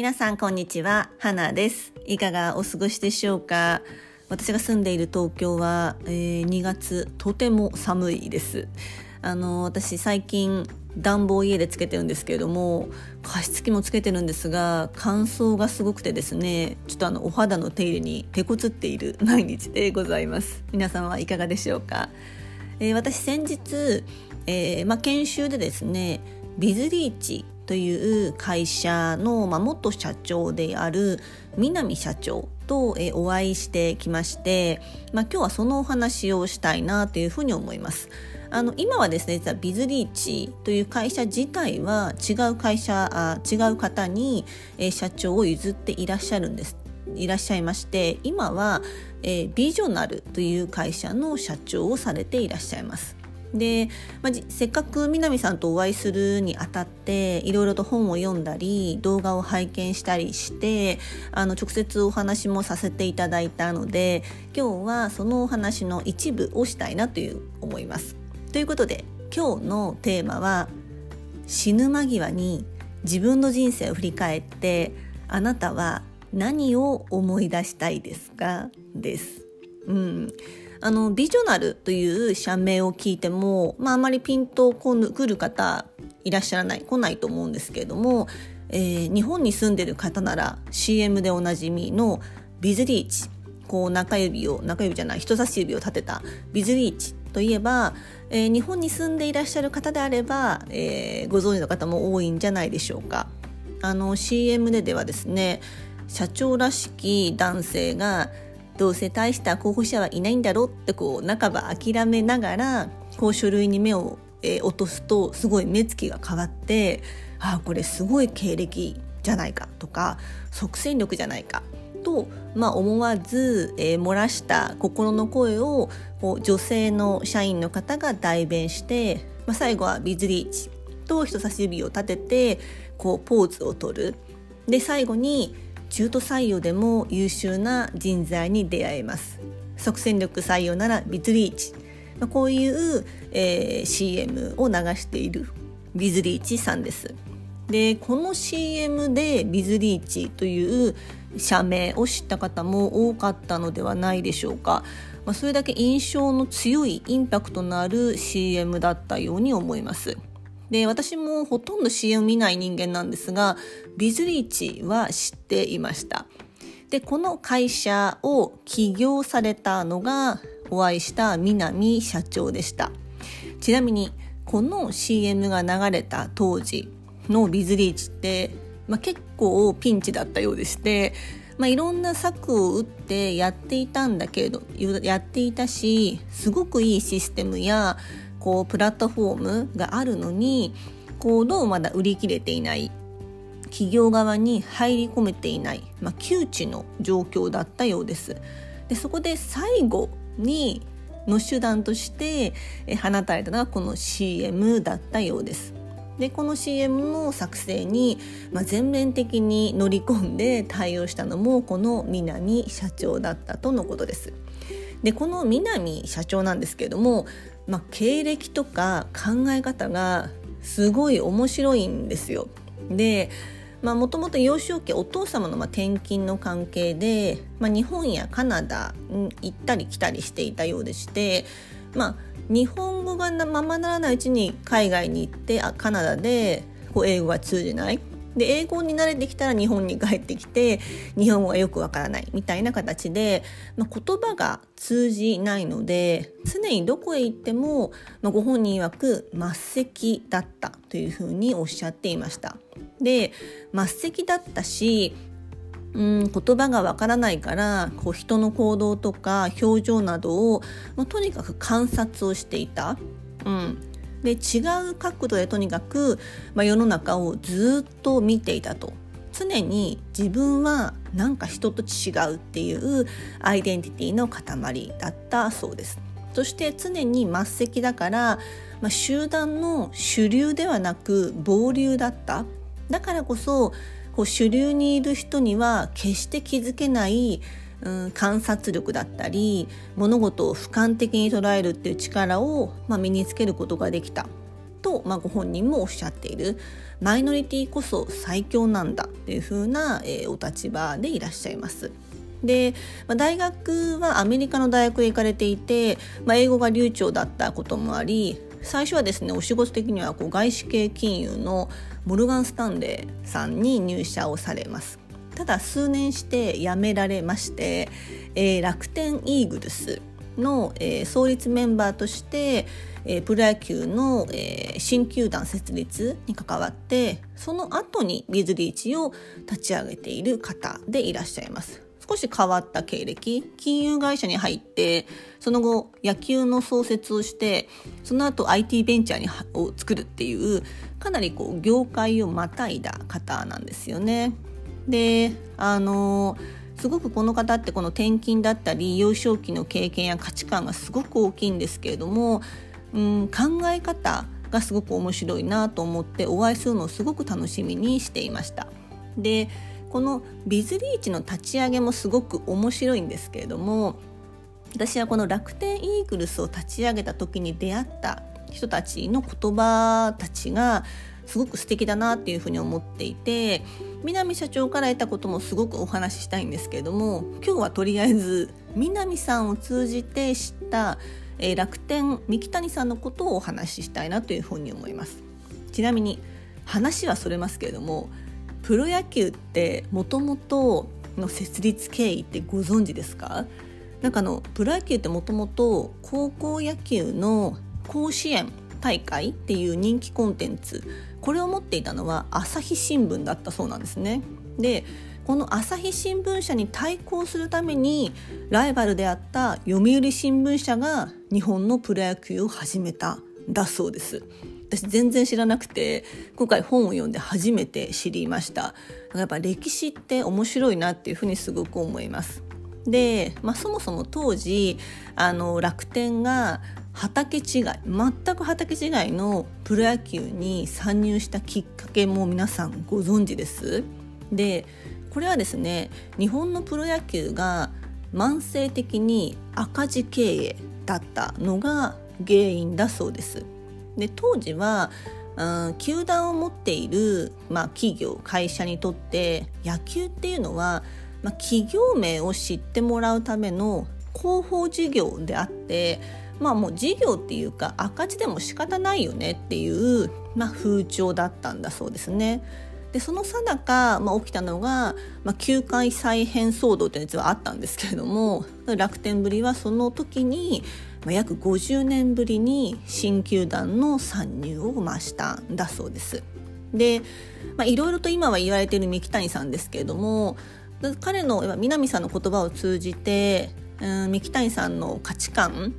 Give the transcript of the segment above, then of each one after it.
皆さんこんにちは。花です。いかがお過ごしでしょうか？私が住んでいる東京は、えー、2月とても寒いです。あの私最近暖房家でつけてるんですけれども加湿器もつけてるんですが乾燥がすごくてですねちょっとあのお肌の手入れに手こつっている毎日でございます。皆さんはいかがでしょうか、えー、私先日、えー、まあ、研修でですねビズリーチという会社の、まあ、元社長である南社長と、えお会いしてきまして、まあ、今日はそのお話をしたいなというふうに思います。あの今はですね実はビズリーチという会社自体は違う会社あ違う方に、えー、社長を譲っていらっしゃるんですいらっしゃいまして今は、えー、ビジョナルという会社の社長をされていらっしゃいます。で、まあ、せっかく南さんとお会いするにあたっていろいろと本を読んだり動画を拝見したりしてあの直接お話もさせていただいたので今日はそのお話の一部をしたいなという思います。ということで今日のテーマは死ぬ間際に自分の人生を振り返ってあなたは何を思い出したいですか？です。うん、あのビジョナルという社名を聞いても、まあ、あまりピンとこう来る方いらっしゃらない来ないと思うんですけれども、えー、日本に住んでる方なら CM でおなじみのビズリーチこう中指を中指じゃない人差し指を立てたビズリーチといえば、えー、日本に住んでいらっしゃる方であれば、えー、ご存知の方も多いんじゃないでしょうか。あの CM でではですね社長らしき男性がどうせ大した候補者はいないんだろうってこう半ば諦めながらこう書類に目を、えー、落とすとすごい目つきが変わってああこれすごい経歴じゃないかとか即戦力じゃないかと、まあ、思わず、えー、漏らした心の声をこう女性の社員の方が代弁して、まあ、最後はビズリーチと人差し指を立ててこうポーズを取る。で最後に中途採用でも優秀な人材に出会えます。即戦力採用ならビズリーチこういう、えー、CM を流しているビズリーチさんです。でこの CM でビズリーチという社名を知った方も多かったのではないでしょうか、まあ、それだけ印象の強いインパクトのある CM だったように思います。で私もほとんど CM 見ない人間なんですがビズリーチは知っていました。でこの会社を起業されたのがお会いした南社長でした。ちなみにこの CM が流れた当時のビズリーチって、まあ、結構ピンチだったようでしてまあ、いろんな策を打ってやっていたんだけれどやっていたしすごくいいシステムやこうプラットフォームがあるのにこうどうまだ売り切れていない企業側に入り込めていない、まあ、窮地の状況だったようです。でそこで最後にの手段として放たれたのがこの CM だったようです。でこの CM の作成に、まあ、全面的に乗り込んで対応したのもこの南社長だったとのことです。でこの南社長なんですけれどもまあ、経歴とか考え方がすごい面白いんですよ。でもともと幼少期お父様のま転勤の関係で、まあ、日本やカナダに行ったり来たりしていたようでして、まあ、日本語がままならないうちに海外に行ってあカナダでこう英語が通じないで英語に慣れてきたら日本に帰ってきて日本語がよくわからないみたいな形で、まあ、言葉が通じないので常にどこへ行っても、まあ、ご本人曰く末席だったというふうにおっしゃっていました。で末席だったしうん言葉がわからないからこう人の行動とか表情などを、まあ、とにかく観察をしていた。うんで違う角度でとにかく、まあ、世の中をずっと見ていたと。常に自分はなんか人と違うっていうアイデンティティの塊だったそうです。そして常に末席だから、まあ、集団の主流ではなく暴流だった。だからこそこう主流にいる人には決して気づけないうん、観察力だったり物事を俯瞰的に捉えるっていう力を、まあ、身につけることができた。と、まあ、ご本人もおっしゃっている。マイノリティこそ最強なんだっていう風な、えー、お立場でいらっしゃいます。で、まあ、大学はアメリカの大学へ行かれていて、まあ、英語が流暢だったこともあり最初はですねお仕事的にはこう外資系金融のモルガン・スタンレーさんに入社をされます。ただ数年して辞められまして、えー、楽天イーグルスの、えー、創立メンバーとして、えー、プロ野球の、えー、新球団設立に関わってその後にビズリーチを立ち上げている方でいらっしゃいます。少し変わった経歴金融会社に入ってその後野球の創設をしてその後 IT ベンチャーにを作るっていうかなりこう業界をまたいだ方なんですよね。であのすごくこの方ってこの転勤だったり幼少期の経験や価値観がすごく大きいんですけれども、うん、考え方がすごく面白いなと思ってお会いするのをすごく楽しみにしていました。でこのビズリーチの立ち上げもすごく面白いんですけれども私はこの楽天イーグルスを立ち上げた時に出会った人たちの言葉たちがすごく素敵だなっていうふうに思っていて南社長から得たこともすごくお話ししたいんですけれども今日はとりあえず南さんを通じて知った、えー、楽天三木谷さんのことをお話ししたいなというふうに思います。ちなみに話はそれますけれどもプロ野球ってもともとの設立経緯ってご存知ですか？なんかのプロ野球ってもともと高校野球の甲子園大会っていう人気コンテンツこれを持っていたのは朝日新聞だったそうなんですね。でこの朝日新聞社に対抗するためにライバルであった読売新聞社が日本のプロ野球を始めただそうです。私全然知らなくて今回本を読んで初めて知りましたやっぱ歴史って面白いなっていうふうにすごく思いますで、まあ、そもそも当時あの楽天が畑違い全く畑違いのプロ野球に参入したきっかけも皆さんご存知です。でこれはですね日本のプロ野球が慢性的に赤字経営だったのが原因だそうです。で当時はうん球団を持っている、まあ、企業会社にとって野球っていうのは、まあ、企業名を知ってもらうための広報事業であってまあもう事業っていうか赤字でも仕方ないよねっていう、まあ、風潮だったんだそうですね。でそのさなか、起きたのが、まあ、球界再編騒動というのはあったんですけれども楽天ぶりはその時にまあ、約50年ぶりに新球団の参入を増したんだそうです。でいろいろと今は言われている三木谷さんですけれども彼の南さんの言葉を通じて、うん、三木谷さんの価値観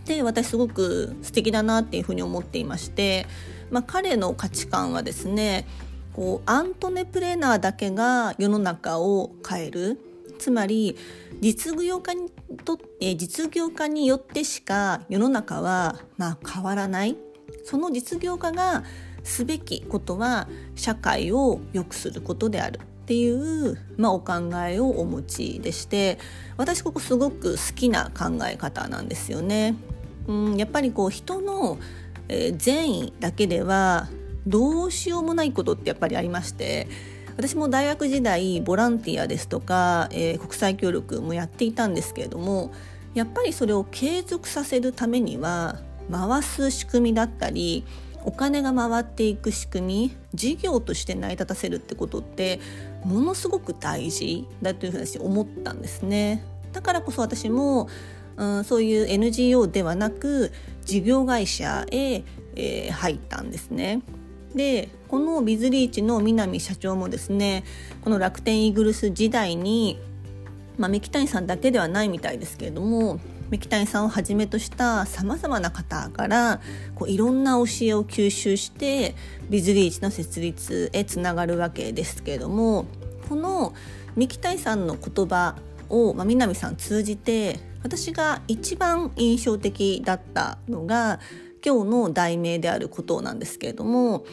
って私すごく素敵だなっていうふうに思っていまして、まあ、彼の価値観はですねこうアントネプレーナーだけが世の中を変える。つまり実業家にとって実業家によってしか世の中はまあ変わらない。その実業家がすべきことは社会を良くすることである。っていう、まあ、お考えをお持ちでして私ここすごく好きな考え方なんですよね。うん、やっぱりこう人の、え、善意だけではどうしようもないことってやっぱりありまして私も大学時代ボランティアですとか、えー、国際協力もやっていたんですけれどもやっぱりそれを継続させるためには回す仕組みだったりお金が回っていく仕組み事業として成り立たせるってことってものすごく大事だというふうに思ったんですね。だからこそ私も、うん、そういう NGO ではなく事業会社へ、えー、入ったんですね。でこのビズリーチの南社長もですねこの楽天イーグルス時代に、まあ、三木谷さんだけではないみたいですけれども三木谷さんをはじめとしたさまざまな方からこういろんな教えを吸収してビズリーチの設立へつながるわけですけれどもこの三木谷さんの言葉を、まあ、南さん通じて私が一番印象的だったのが今日の題名であることなんですけれども、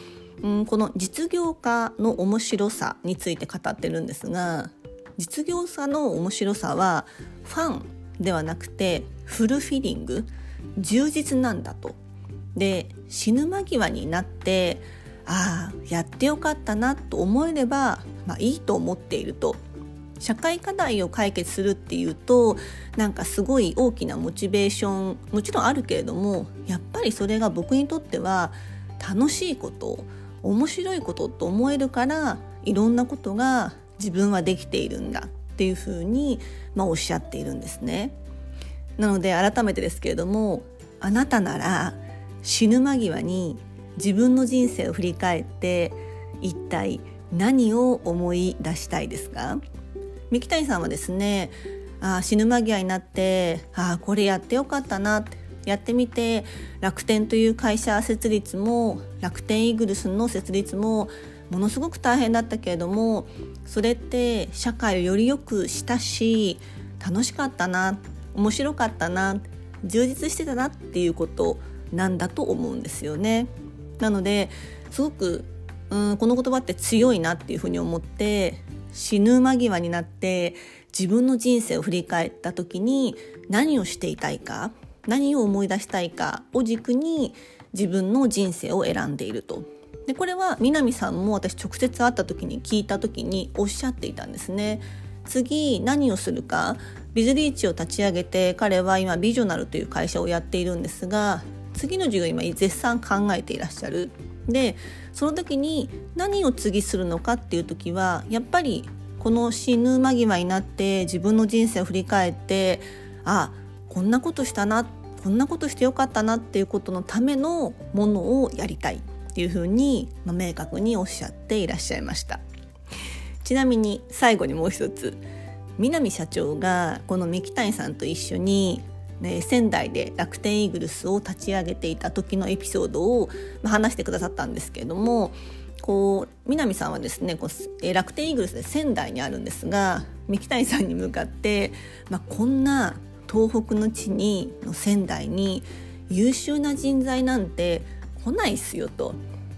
うん、この実業家の面白さについて語ってるんですが実業家の面白さはファンではなくてフルフィリング充実なんだと。で死ぬ間際になってああやってよかったなと思えれば、まあ、いいと思っていると社会課題を解決するっていうとなんかすごい大きなモチベーションもちろんあるけれどもやっぱりそれが僕にとっては楽しいこと面白いことと思えるからいろんなことが自分はできているんだっていうふうに、まあ、おっしゃっているんですね。なので改めてですけれどもあなたなら死ぬ間際に自分の人生を振り返って一体何を思い出したいですか？三木谷さんはですねあ死ぬ間際になってあこれやってよかったなってやってみて楽天という会社設立も楽天イーグルスの設立もものすごく大変だったけれどもそれって社会をより良くしたし楽しかったな面白かったな充実してたなっていうことなんだと思うんですよね。なのですごくうんこの言葉って強いなっていうふうに思って死ぬ間際になって自分の人生を振り返った時に何をしていたいか何を思い出したいかを軸に自分の人生を選んでいると。でこれは南さんも私直接会った時に聞いた時におっしゃっていたんですね。次何をするか？ビズリーチを立ち上げて彼は今ビジョナルという会社をやっているんですが次の授業今絶賛考えていらっしゃる。でその時に何を次するのかっていう時はやっぱりこの死ぬ間際になって自分の人生を振り返ってあこんなことしたなこんなことしてよかったなっていうことのためのものをやりたいっていうふうに、まあ、明確におっしゃっていらっしゃいました。ちなみに最後にもう一つ南社長がこの三木谷さんと一緒に、ね、仙台で楽天イーグルスを立ち上げていた時のエピソードを、まあ、話してくださったんですけれどもこう南さんはですねこう楽天イーグルスで仙台にあるんですが三木谷さんに向かって、まあ、こんな東北の地にの仙台に優秀な人材なんて来ないっすよと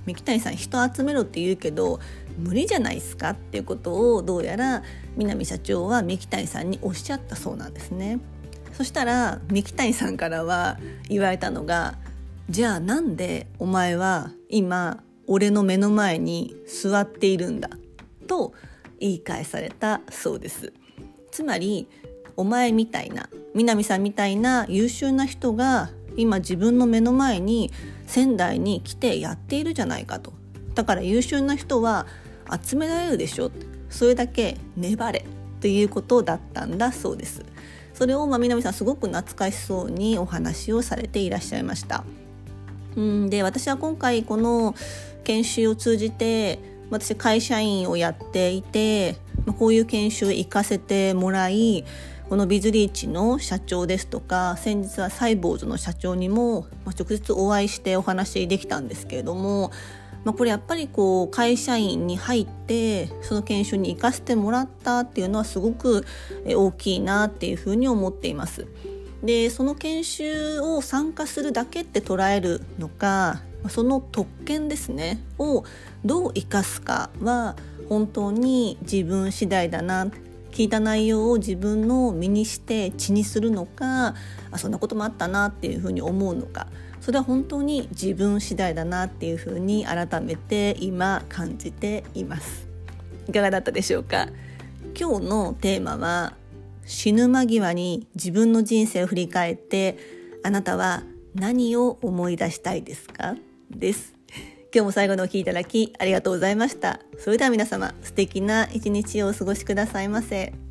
三木谷さん人集めろって言うけど無理じゃないですかっていうことをどうやら南社長は三木谷さんにおっしゃったそうなんですね。そしたら三木谷さんからは言われたのがじゃあなんでお前は今俺の目の前に座っているんだ？と言い返されたそうです。つまりお前みたいな南さんみたいな優秀な人が今自分の目の前に仙台に来てやっているじゃないかと。だから優秀な人は集められるでしょ。それだけ粘れということだったんだそうです。それをまあ南さんすごく懐かしそうにお話をされていらっしゃいました。うんで私は今回この研修を通じて私会社員をやっていてこういう研修行かせてもらいこのビズリーチの社長ですとか先日はサイボーズの社長にも直接お会いしてお話できたんですけれども、まあ、これやっぱりこう会社員に入ってその研修に行かせてもらったっていうのはすごく大きいなっていうふうに思っています。でその研修を参加するだけって捉えるのかその特権ですねをどう生かすかは本当に自分次第だな聞いた内容を自分の身にして血にするのかあそんなこともあったなっていうふうに思うのか。それは本当に自分次第だなっていうふうに改めて今感じています。いかがだったでしょうか？今日のテーマは死ぬ間際に自分の人生を振り返ってあなたは何を思い出したいですか？です。今日も最後のお聴きいただきありがとうございました。それでは皆様素敵な一日をお過ごしくださいませ。